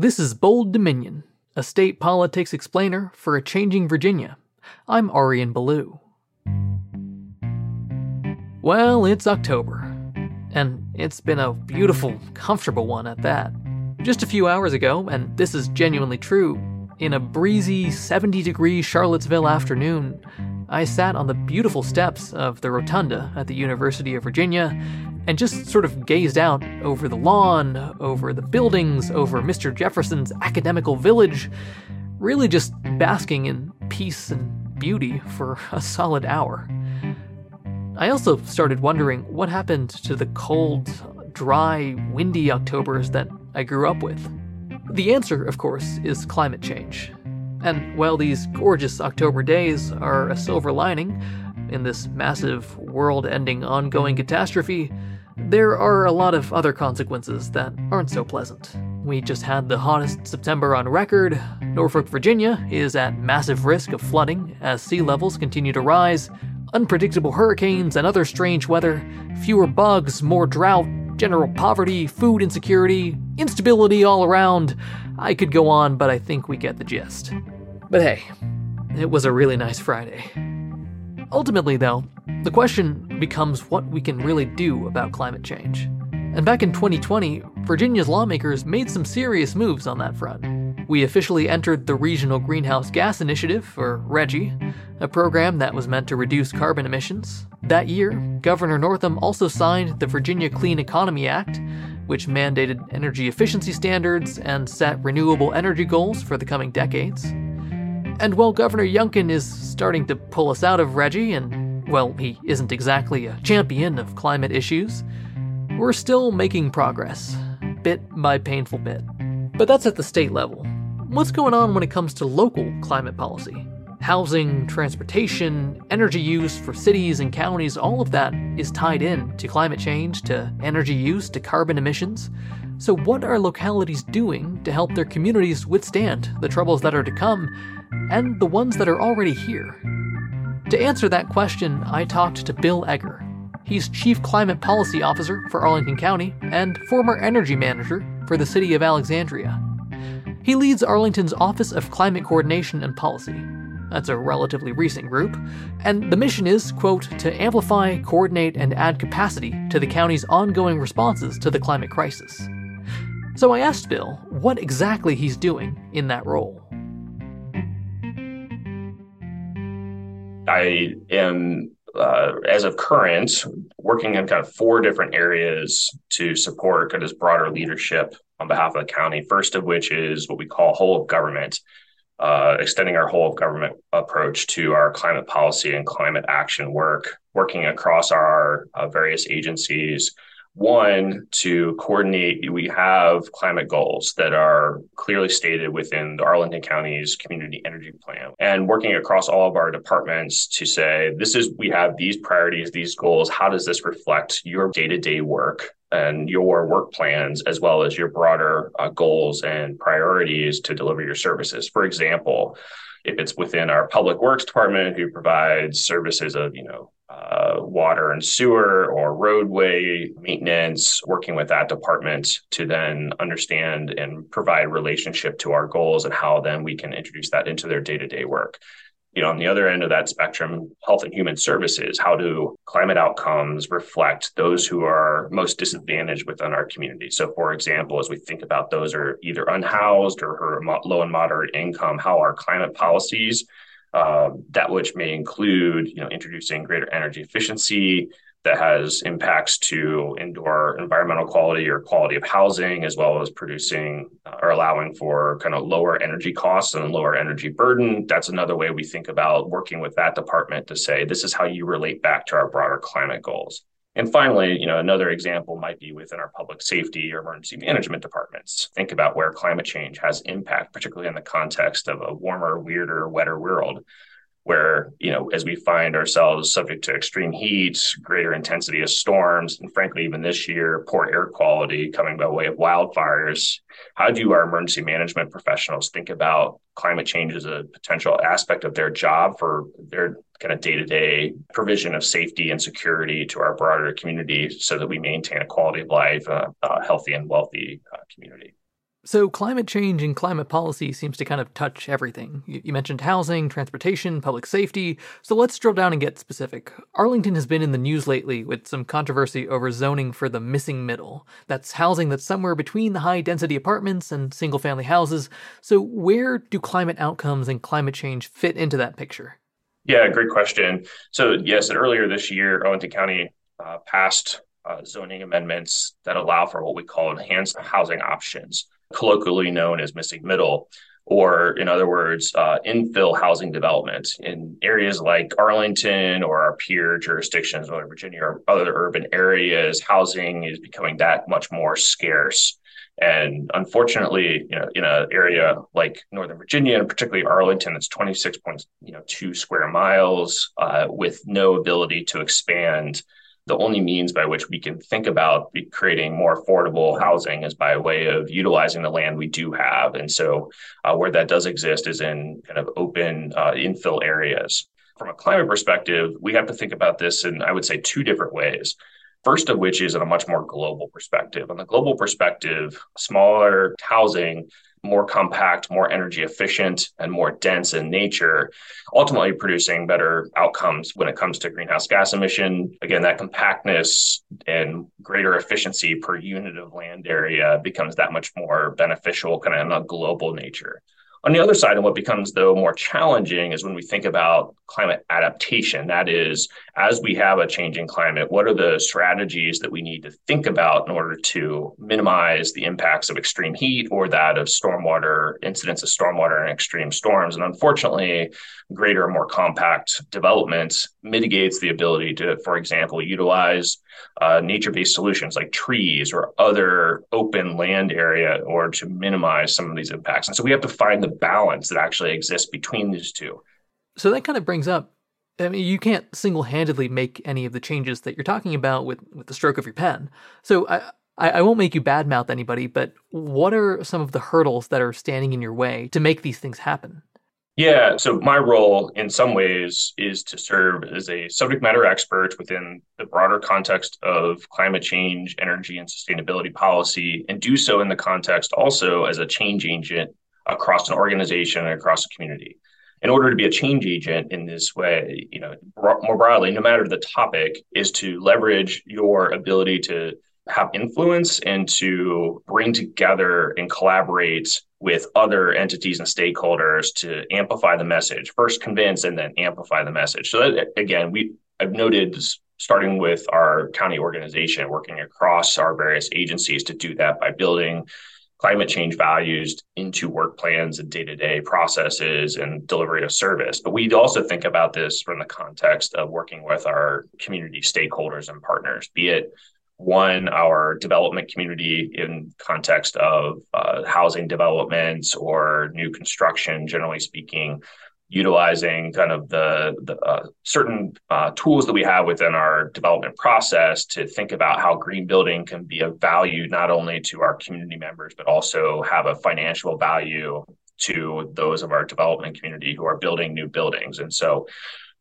This is Bold Dominion, a state politics explainer for a changing Virginia. I'm Arian Ballou. Well, it's October, and it's been a beautiful, comfortable one at that. Just a few hours ago, and this is genuinely true, in a breezy 70 degree Charlottesville afternoon, I sat on the beautiful steps of the rotunda at the University of Virginia and just sort of gazed out over the lawn, over the buildings, over Mr. Jefferson's academical village, really just basking in peace and beauty for a solid hour. I also started wondering what happened to the cold, dry, windy Octobers that I grew up with. The answer, of course, is climate change. And while these gorgeous October days are a silver lining in this massive, world ending, ongoing catastrophe, there are a lot of other consequences that aren't so pleasant. We just had the hottest September on record. Norfolk, Virginia is at massive risk of flooding as sea levels continue to rise, unpredictable hurricanes and other strange weather, fewer bugs, more drought, general poverty, food insecurity, instability all around. I could go on, but I think we get the gist. But hey, it was a really nice Friday. Ultimately, though, the question becomes what we can really do about climate change. And back in 2020, Virginia's lawmakers made some serious moves on that front. We officially entered the Regional Greenhouse Gas Initiative, or RGGI, a program that was meant to reduce carbon emissions. That year, Governor Northam also signed the Virginia Clean Economy Act, which mandated energy efficiency standards and set renewable energy goals for the coming decades. And while Governor Youngkin is starting to pull us out of RGGI, and well, he isn't exactly a champion of climate issues, we're still making progress, bit by painful bit. But that's at the state level. What's going on when it comes to local climate policy? Housing, transportation, energy use for cities and counties, all of that is tied in to climate change, to energy use, to carbon emissions. So, what are localities doing to help their communities withstand the troubles that are to come and the ones that are already here? To answer that question, I talked to Bill Eger. He's Chief Climate Policy Officer for Arlington County and former energy manager for the city of Alexandria. He leads Arlington's Office of Climate Coordination and Policy. That's a relatively recent group, and the mission is, quote, to amplify, coordinate, and add capacity to the county's ongoing responses to the climate crisis. So I asked Bill what exactly he's doing in that role. I am, uh, as of current, working in kind of four different areas to support kind of this broader leadership on behalf of the county. First of which is what we call whole of government, uh, extending our whole of government approach to our climate policy and climate action work, working across our uh, various agencies one, to coordinate, we have climate goals that are clearly stated within the Arlington County's community energy plan and working across all of our departments to say, this is, we have these priorities, these goals. How does this reflect your day to day work? and your work plans as well as your broader uh, goals and priorities to deliver your services for example if it's within our public works department who provides services of you know uh, water and sewer or roadway maintenance, working with that department to then understand and provide relationship to our goals and how then we can introduce that into their day to day work. You know, on the other end of that spectrum, health and human services, how do climate outcomes reflect those who are most disadvantaged within our community? So, for example, as we think about those are either unhoused or, low and moderate income, how our climate policies uh, that which may include, you know, introducing greater energy efficiency that has impacts to indoor environmental quality or quality of housing, as well as producing uh, or allowing for kind of lower energy costs and lower energy burden. That's another way we think about working with that department to say this is how you relate back to our broader climate goals. And finally, you know, another example might be within our public safety or emergency management departments. Think about where climate change has impact, particularly in the context of a warmer, weirder, wetter world where you know as we find ourselves subject to extreme heat greater intensity of storms and frankly even this year poor air quality coming by way of wildfires how do our emergency management professionals think about climate change as a potential aspect of their job for their kind of day-to-day provision of safety and security to our broader community so that we maintain a quality of life uh, a healthy and wealthy uh, community So, climate change and climate policy seems to kind of touch everything. You mentioned housing, transportation, public safety. So, let's drill down and get specific. Arlington has been in the news lately with some controversy over zoning for the missing middle. That's housing that's somewhere between the high density apartments and single family houses. So, where do climate outcomes and climate change fit into that picture? Yeah, great question. So, yes, earlier this year, Arlington County uh, passed uh, zoning amendments that allow for what we call enhanced housing options colloquially known as missing middle, or in other words, uh, infill housing development in areas like Arlington or our peer jurisdictions, Northern Virginia or other urban areas. Housing is becoming that much more scarce. And unfortunately, you know, in an area like Northern Virginia and particularly Arlington, it's 26.2 square miles uh, with no ability to expand the only means by which we can think about creating more affordable housing is by way of utilizing the land we do have. And so, uh, where that does exist is in kind of open uh, infill areas. From a climate perspective, we have to think about this in, I would say, two different ways. First of which is in a much more global perspective. On the global perspective, smaller housing more compact, more energy efficient, and more dense in nature, ultimately producing better outcomes when it comes to greenhouse gas emission. Again, that compactness and greater efficiency per unit of land area becomes that much more beneficial kind of in a global nature. On the other side, and what becomes though more challenging is when we think about climate adaptation. That is, as we have a changing climate, what are the strategies that we need to think about in order to minimize the impacts of extreme heat or that of stormwater incidents of stormwater and extreme storms? And unfortunately, greater more compact development mitigates the ability to, for example, utilize uh, nature-based solutions like trees or other open land area or to minimize some of these impacts. And so we have to find the balance that actually exists between these two. So that kind of brings up I mean, you can't single-handedly make any of the changes that you're talking about with, with the stroke of your pen. So I, I, I won't make you badmouth anybody, but what are some of the hurdles that are standing in your way to make these things happen? Yeah, so my role in some ways is to serve as a subject matter expert within the broader context of climate change, energy, and sustainability policy, and do so in the context also as a change agent across an organization and across a community. In order to be a change agent in this way, you know, more broadly, no matter the topic, is to leverage your ability to have influence and to bring together and collaborate with other entities and stakeholders to amplify the message. First convince and then amplify the message. So that, again, we I've noted starting with our county organization, working across our various agencies to do that by building climate change values into work plans and day-to-day processes and delivery of service but we also think about this from the context of working with our community stakeholders and partners be it one our development community in context of uh, housing developments or new construction generally speaking utilizing kind of the, the uh, certain uh, tools that we have within our development process to think about how green building can be of value not only to our community members but also have a financial value to those of our development community who are building new buildings. And so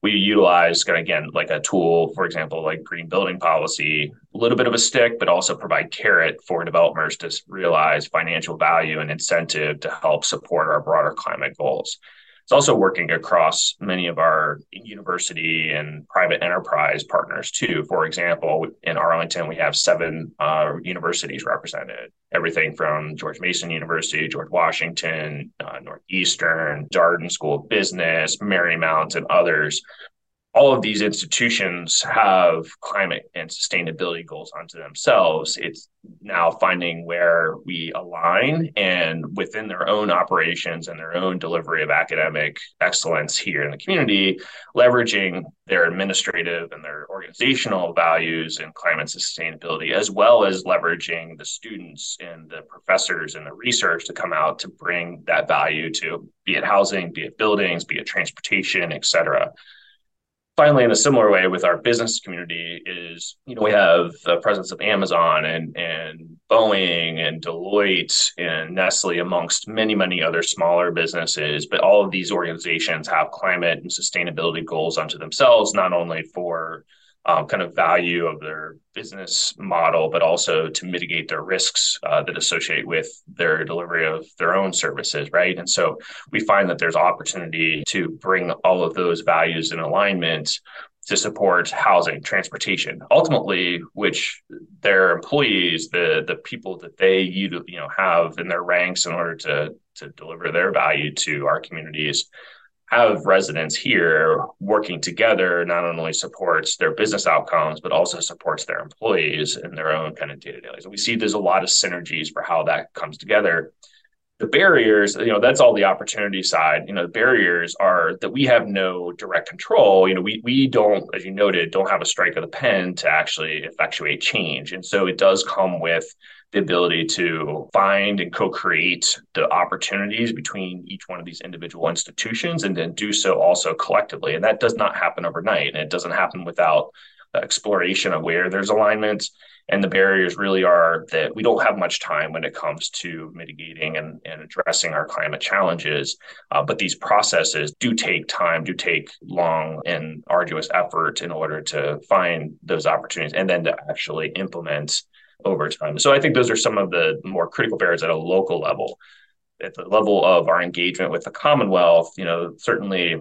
we utilize again like a tool for example like green building policy a little bit of a stick but also provide carrot for developers to realize financial value and incentive to help support our broader climate goals it's also working across many of our university and private enterprise partners too. For example, in Arlington, we have seven uh, universities represented. Everything from George Mason University, George Washington, uh, Northeastern, Darden School of Business, Marymount, and others all of these institutions have climate and sustainability goals onto themselves. It's now finding where we align and within their own operations and their own delivery of academic excellence here in the community, leveraging their administrative and their organizational values in climate sustainability, as well as leveraging the students and the professors and the research to come out to bring that value to be it housing, be it buildings, be it transportation, et cetera finally, in a similar way with our business community, is you know we have the presence of Amazon and and Boeing and Deloitte and Nestle amongst many many other smaller businesses. But all of these organizations have climate and sustainability goals unto themselves, not only for um, kind of value of their business model, but also to mitigate their risks uh, that associate with their delivery of their own services, right? And so we find that there's opportunity to bring all of those values in alignment to support housing, transportation, ultimately, which their employees, the the people that they you know have in their ranks in order to to deliver their value to our communities have residents here working together not only supports their business outcomes but also supports their employees in their own kind of day-to-day lives. we see there's a lot of synergies for how that comes together. The barriers you know that's all the opportunity side. You know the barriers are that we have no direct control. You know we we don't as you noted don't have a strike of the pen to actually effectuate change. And so it does come with the ability to find and co-create the opportunities between each one of these individual institutions and then do so also collectively and that does not happen overnight and it doesn't happen without exploration of where there's alignment and the barriers really are that we don't have much time when it comes to mitigating and, and addressing our climate challenges. Uh, but these processes do take time, do take long and arduous effort in order to find those opportunities and then to actually implement over time. So I think those are some of the more critical barriers at a local level. At the level of our engagement with the Commonwealth, you know, certainly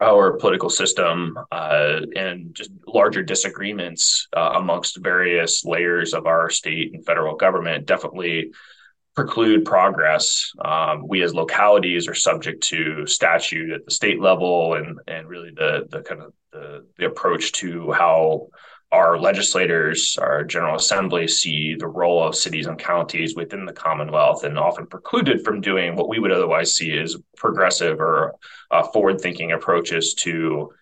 our political system uh, and just larger disagreements uh, amongst various layers of our state and federal government definitely preclude progress. Um, we as localities are subject to statute at the state level and and really the the kind of the, the approach to how our legislators, our General Assembly see the role of cities and counties within the Commonwealth and often precluded from doing what we would otherwise see as progressive or uh, forward thinking approaches to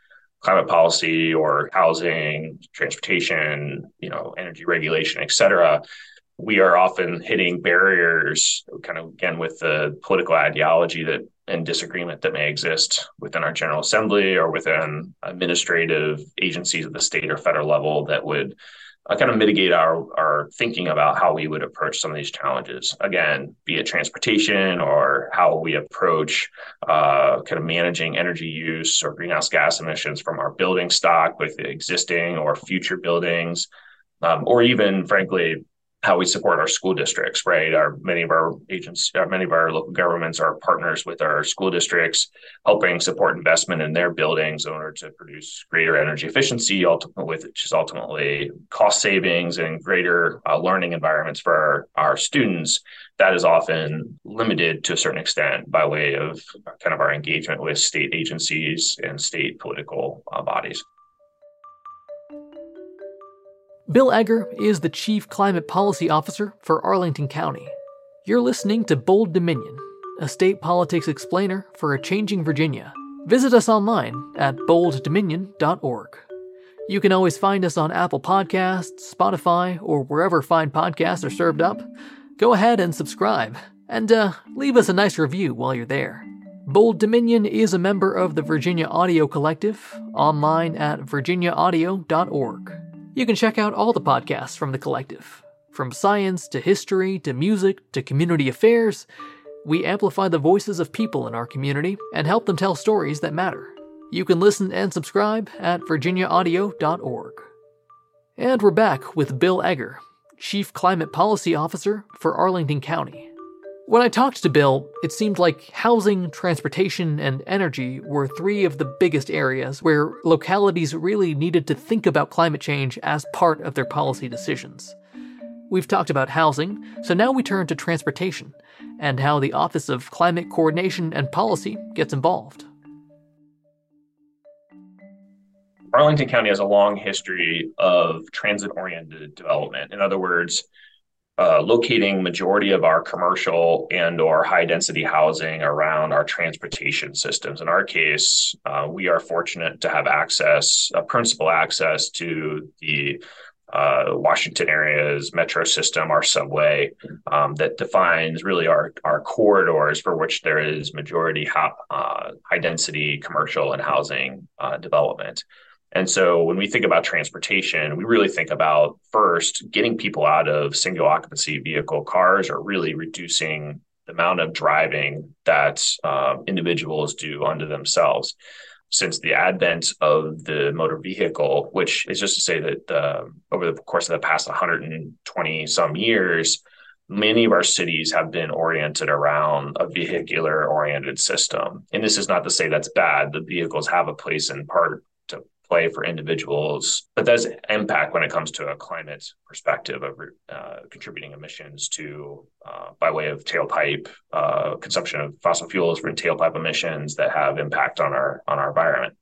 climate policy or housing, transportation, you know, energy regulation, et cetera. We are often hitting barriers kind of again with the political ideology that and disagreement that may exist within our general assembly or within administrative agencies at the state or federal level that would uh, kind of mitigate our our thinking about how we would approach some of these challenges. Again be it transportation or how we approach uh, kind of managing energy use or greenhouse gas emissions from our building stock with existing or future buildings um, or even frankly how we support our school districts, right? Our many of our agents, uh, many of our local governments are partners with our school districts, helping support investment in their buildings in order to produce greater energy efficiency, ultimately, which is ultimately cost savings and greater uh, learning environments for our, our students. That is often limited to a certain extent by way of kind of our engagement with state agencies and state political uh, bodies. Bill Eger is the Chief Climate Policy Officer for Arlington County. You're listening to Bold Dominion, a state politics explainer for a changing Virginia. Visit us online at bolddominion.org. You can always find us on Apple Podcasts, Spotify, or wherever fine podcasts are served up. Go ahead and subscribe, and uh, leave us a nice review while you're there. Bold Dominion is a member of the Virginia Audio Collective, online at virginiaaudio.org. You can check out all the podcasts from the collective. From science to history to music to community affairs, we amplify the voices of people in our community and help them tell stories that matter. You can listen and subscribe at virginiaaudio.org. And we're back with Bill Eger, Chief Climate Policy Officer for Arlington County. When I talked to Bill, it seemed like housing, transportation, and energy were three of the biggest areas where localities really needed to think about climate change as part of their policy decisions. We've talked about housing, so now we turn to transportation and how the Office of Climate Coordination and Policy gets involved. Arlington County has a long history of transit oriented development. In other words, uh, locating majority of our commercial and or high density housing around our transportation systems. In our case, uh, we are fortunate to have access, uh, principal access to the uh, Washington area's metro system, our subway, um, that defines really our, our corridors for which there is majority uh, high density commercial and housing uh, development. And so when we think about transportation, we really think about first getting people out of single occupancy vehicle cars or really reducing the amount of driving that um, individuals do unto themselves. since the advent of the motor vehicle, which is just to say that uh, over the course of the past 120 some years, many of our cities have been oriented around a vehicular oriented system. And this is not to say that's bad. The vehicles have a place in part play for individuals, but does impact when it comes to a climate perspective of uh, contributing emissions to, uh, by way of tailpipe uh, consumption of fossil fuels for tailpipe emissions that have impact on our on our environment.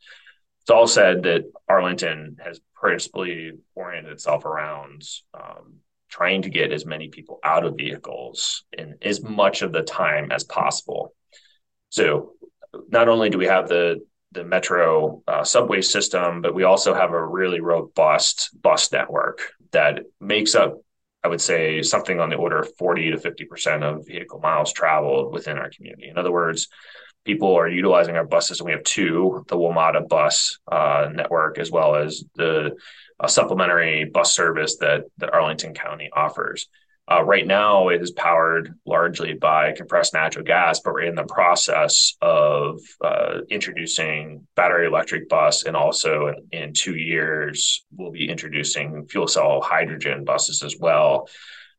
It's all said that Arlington has principally oriented itself around um, trying to get as many people out of vehicles in as much of the time as possible. So not only do we have the the metro uh, subway system, but we also have a really robust bus network that makes up, I would say, something on the order of 40 to 50% of vehicle miles traveled within our community. In other words, people are utilizing our buses, and we have two the WMATA bus uh, network as well as the a supplementary bus service that, that Arlington County offers. Uh, right now, it is powered largely by compressed natural gas, but we're in the process of uh, introducing battery electric bus, and also in, in, two years, we'll be introducing fuel cell hydrogen buses as well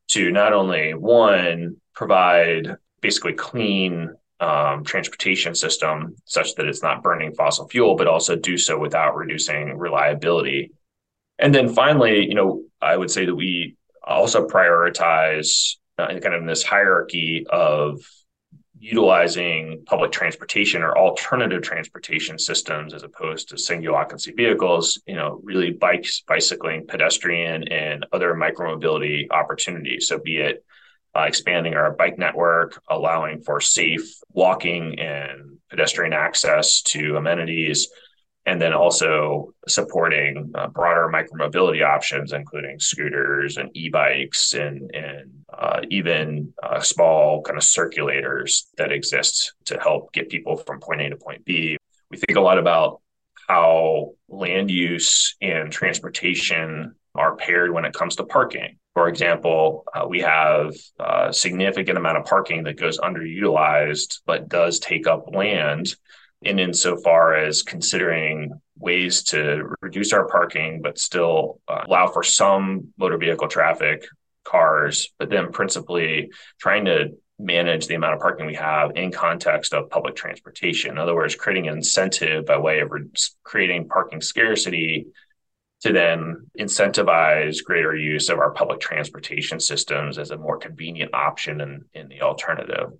to not only one provide basically clean um, transportation system such that it's not burning fossil fuel, but also do so without reducing reliability. And then finally, you know, I would say that we also prioritize uh, kind of in this hierarchy of utilizing public transportation or alternative transportation systems as opposed to single occupancy vehicles, you know, really bikes, bicycling, pedestrian, and other micromobility opportunities. So be it uh, expanding our bike network, allowing for safe walking and pedestrian access to amenities, and then also supporting uh, broader micromobility options, including scooters and e-bikes and and uh, even uh, small kind of circulators that exist to help get people from point A to point B. We think a lot about how land use and transportation are paired when it comes to parking. For example, uh, we have a significant amount of parking that goes underutilized, but does take up land in insofar as considering ways to reduce our parking, but still uh, allow for some motor vehicle traffic, cars, but then principally trying to manage the amount of parking we have in context of public transportation. In other words, creating an incentive by way of re- creating parking scarcity to then incentivize greater use of our public transportation systems as a more convenient option in, in the alternative.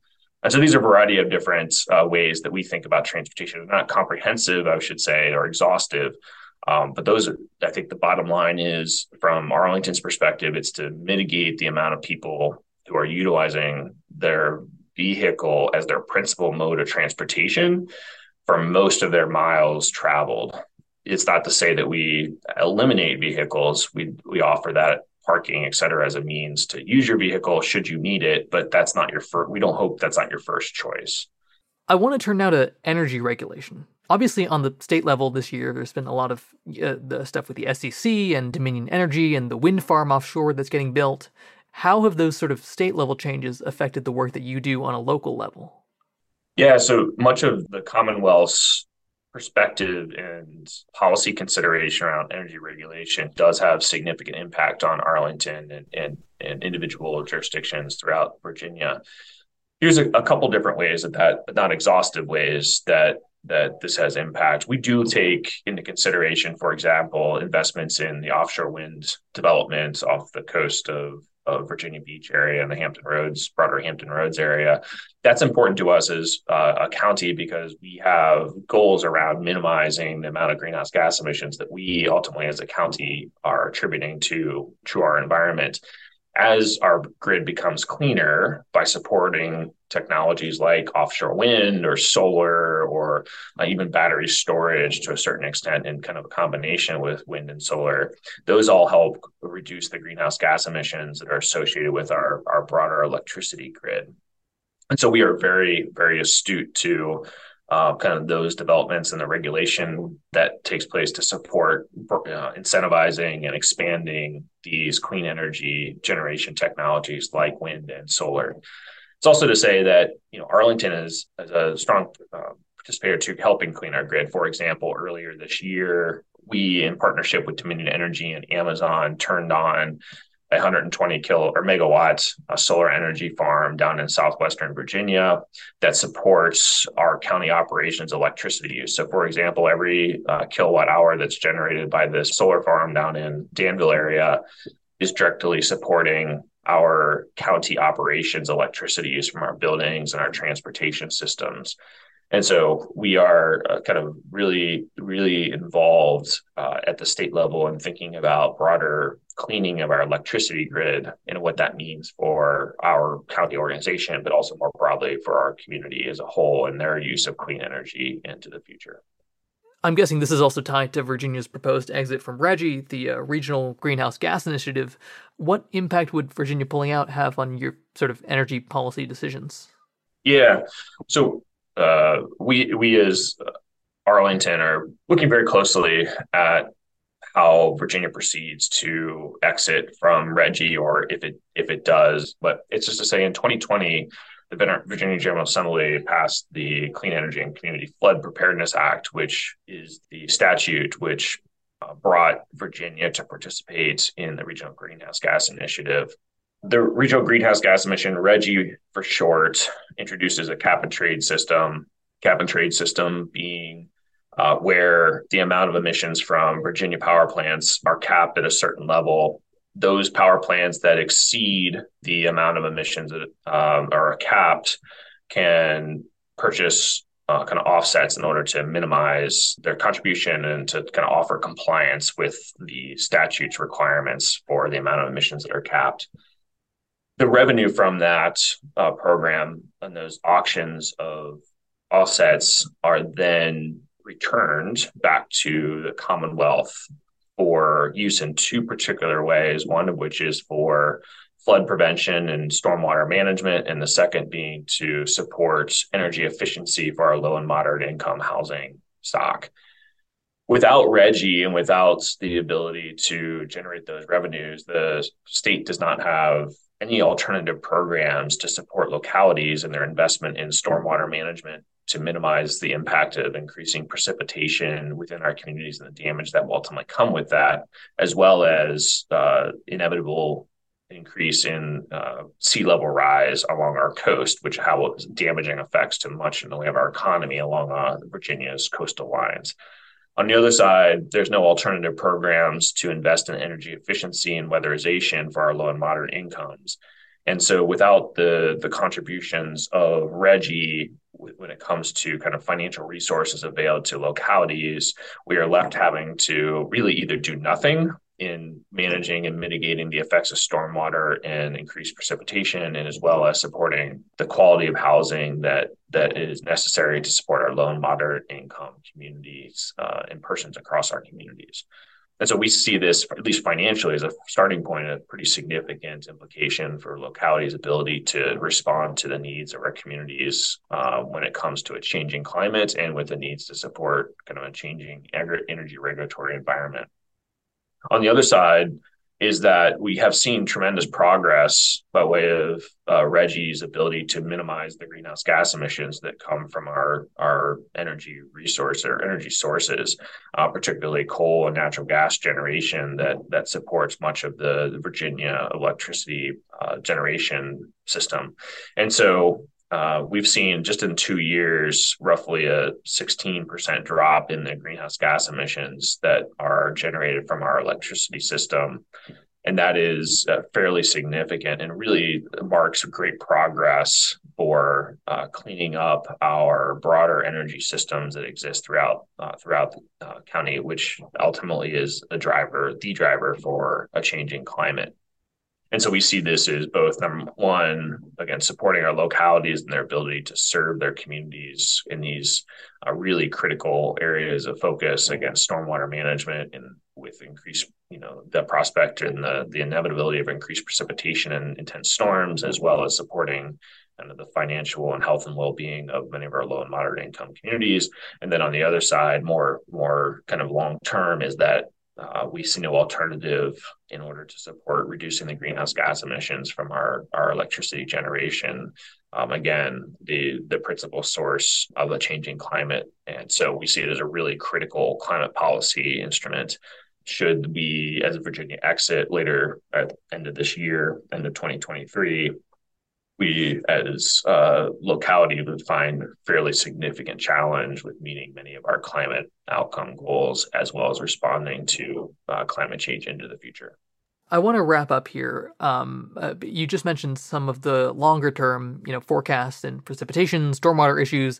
And so these are a variety of different uh, ways that we think about transportation. They're not comprehensive, I should say, or exhaustive. Um, but those, are, I think, the bottom line is from Arlington's perspective, it's to mitigate the amount of people who are utilizing their vehicle as their principal mode of transportation for most of their miles traveled. It's not to say that we eliminate vehicles. We we offer that parking, et cetera, as a means to use your vehicle should you need it. But that's not your first, we don't hope that's not your first choice. I want to turn now to energy regulation. Obviously, on the state level this year, there's been a lot of uh, the stuff with the SCC and Dominion Energy and the wind farm offshore that's getting built. How have those sort of state level changes affected the work that you do on a local level? Yeah, so much of the Commonwealth's perspective and policy consideration around energy regulation does have significant impact on Arlington and, and, and individual jurisdictions throughout Virginia. Here's a, a couple different ways that that, not exhaustive ways that that this has impact. We do take into consideration, for example, investments in the offshore wind development off the coast of of Virginia Beach area and the Hampton Roads, broader Hampton Roads area. That's important to us as uh, a county because we have goals around minimizing the amount of greenhouse gas emissions that we ultimately as a county are attributing to to our environment as our grid becomes cleaner by supporting technologies like offshore wind or solar or uh, even battery storage to a certain extent in kind of a combination with wind and solar those all help reduce the greenhouse gas emissions that are associated with our, our broader electricity grid. And so we are very very astute to uh, kind of those developments and the regulation that takes place to support uh, incentivizing and expanding these clean energy generation technologies like wind and solar. It's also to say that you know Arlington is, is a strong uh, participated to helping clean our grid. For example, earlier this year, we, in partnership with Dominion Energy and Amazon, turned on 120 kilo or megawatts solar energy farm down in southwestern Virginia that supports our county operations electricity use. So, for example, every uh, kilowatt hour that's generated by this solar farm down in Danville area is directly supporting our county operations electricity use from our buildings and our transportation systems. And so we are uh, kind of really, really involved uh, at the state level in thinking about broader cleaning of our electricity grid and what that means for our county organization, but also more broadly for our community as a whole and their use of clean energy into the future. I'm guessing this is also tied to Virginia's proposed exit from RGGI, the uh, regional greenhouse gas initiative. What impact would Virginia pulling out have on your sort of energy policy decisions? Yeah. So uh, we we as Arlington are looking very closely at how Virginia proceeds to exit from RGGI, or if it if it does. But it's just to say, in 2020, the Virginia General Assembly passed the Clean Energy and Community Flood Preparedness Act, which is the statute which uh, brought Virginia to participate in the Regional Greenhouse Gas Initiative the regional greenhouse gas emission RGGI for short introduces a cap and trade system cap and trade system being uh, where the amount of emissions from virginia power plants are capped at a certain level. Those power plants that exceed the amount of emissions that um, are capped can purchase uh, kind of offsets in order to minimize their contribution and to kind of offer compliance with the statute's requirements for the amount of emissions that are capped the revenue from that uh, program and those auctions of offsets are then returned back to the Commonwealth for use in two particular ways, one of which is for flood prevention and stormwater management, and the second being to support energy efficiency for our low and moderate income housing stock. Without RGGI and without the ability to generate those revenues, the state does not have any alternative programs to support localities and their investment in stormwater management to minimize the impact of increasing precipitation within our communities and the damage that will ultimately come with that, as well as uh, inevitable increase in uh, sea level rise along our coast, which has damaging effects to much of our economy along uh, Virginia's coastal lines. On the other side, there's no alternative programs to invest in energy efficiency and weatherization for our low and moderate incomes. And so without the the contributions of RGGI when it comes to kind of financial resources available to localities, we are left having to really either do nothing in managing and mitigating the effects of stormwater and increased precipitation, and as well as supporting the quality of housing that that is necessary to support our low and moderate income communities uh, and persons across our communities. And so we see this, at least financially, as a starting point, a pretty significant implication for localities' ability to respond to the needs of our communities uh, when it comes to a changing climate and with the needs to support kind of a changing energy regulatory environment. On the other side is that we have seen tremendous progress by way of uh, RGGI's ability to minimize the greenhouse gas emissions that come from our our energy resource or energy sources, uh, particularly coal and natural gas generation that that supports much of the, the Virginia electricity uh, generation system, and so uh, we've seen just in two years roughly a 16% drop in the greenhouse gas emissions that are generated from our electricity system. And that is uh, fairly significant and really marks great progress for uh, cleaning up our broader energy systems that exist throughout uh, throughout the uh, county, which ultimately is a driver, the driver for a changing climate. And so we see this as both number one, again, supporting our localities and their ability to serve their communities in these uh, really critical areas of focus against stormwater management and with increased, you know, the prospect and the, the inevitability of increased precipitation and intense storms, as well as supporting kind of the financial and health and well-being of many of our low and moderate income communities. And then on the other side, more more kind of long term is that uh, we see no alternative in order to support reducing the greenhouse gas emissions from our, our electricity generation. Um, again, the the principal source of the changing climate, and so we see it as a really critical climate policy instrument. Should we, as a Virginia, exit later at the end of this year, end of 2023, we as a locality would find fairly significant challenge with meeting many of our climate outcome goals as well as responding to uh, climate change into the future. I want to wrap up here. Um, uh, you just mentioned some of the longer term you know forecasts and precipitation stormwater issues.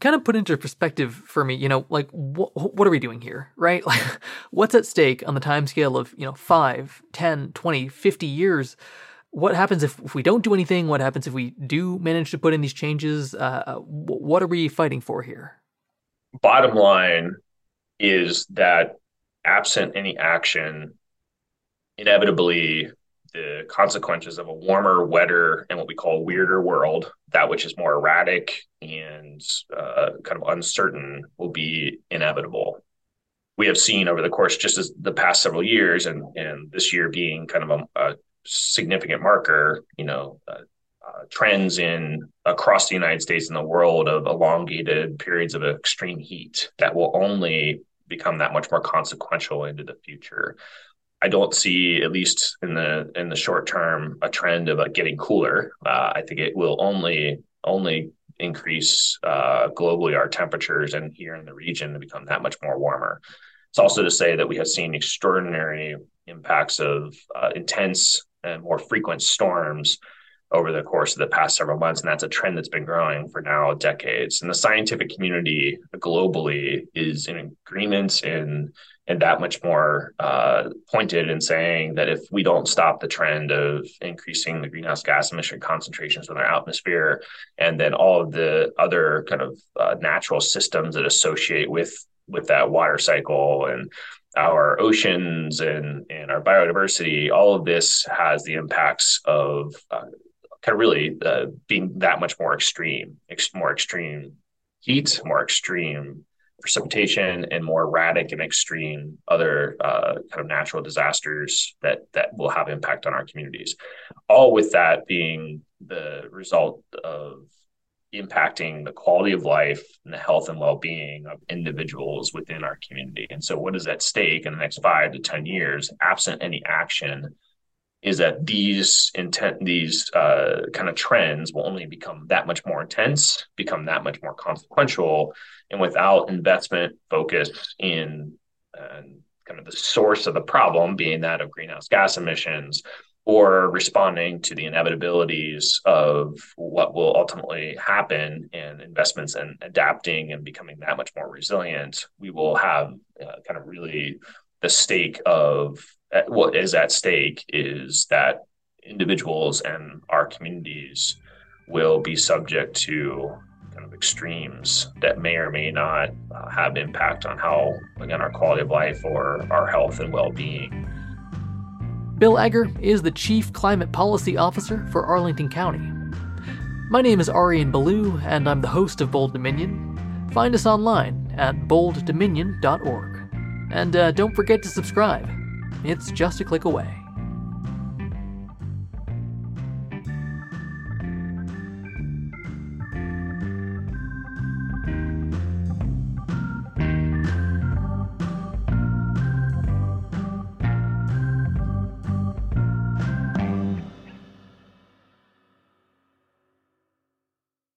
Kind of put into perspective for me you know like wh- what are we doing here right? Like what's at stake on the time scale of you know 5 10 20 50 years what happens if, if we don't do anything? What happens if we do manage to put in these changes? Uh, uh what are we fighting for here? Bottom line is that absent any action, inevitably the consequences of a warmer, wetter, and what we call weirder world, that which is more erratic and uh, kind of uncertain, will be inevitable. We have seen over the course, just as the past several years, and and this year being kind of a, a significant marker, you know, uh, uh, trends in across the United States and the world of elongated periods of extreme heat that will only become that much more consequential into the future. I don't see, at least in the in the short term, a trend of getting cooler. Uh, I think it will only only increase uh, globally our temperatures and here in the region to become that much more warmer. It's also to say that we have seen extraordinary impacts of uh, intense and more frequent storms over the course of the past several months. And that's a trend that's been growing for now decades. And the scientific community globally is in agreement and and that much more uh, pointed in saying that if we don't stop the trend of increasing the greenhouse gas emission concentrations in our atmosphere, and then all of the other kind of uh, natural systems that associate with with that water cycle and our oceans and, and our biodiversity, all of this has the impacts of uh, kind of really uh, being that much more extreme, ex- more extreme heat, more extreme precipitation, and more erratic and extreme other uh, kind of natural disasters that that will have impact on our communities. All with that being the result of impacting the quality of life and the health and well-being of individuals within our community. And so what is at stake in the next 5 to 10 years absent any action is that these intent these uh, kind of trends will only become that much more intense, become that much more consequential and without investment focus in uh, kind of the source of the problem being that of greenhouse gas emissions or responding to the inevitabilities of what will ultimately happen in investments and adapting and becoming that much more resilient, we will have uh, kind of really the stake of what is at stake is that individuals and our communities will be subject to kind of extremes that may or may not uh, have impact on how again our quality of life or our health and well-being Bill Eger is the Chief Climate Policy Officer for Arlington County. My name is Arian Ballou, and I'm the host of Bold Dominion. Find us online at bolddominion.org. And uh, don't forget to subscribe, it's just a click away.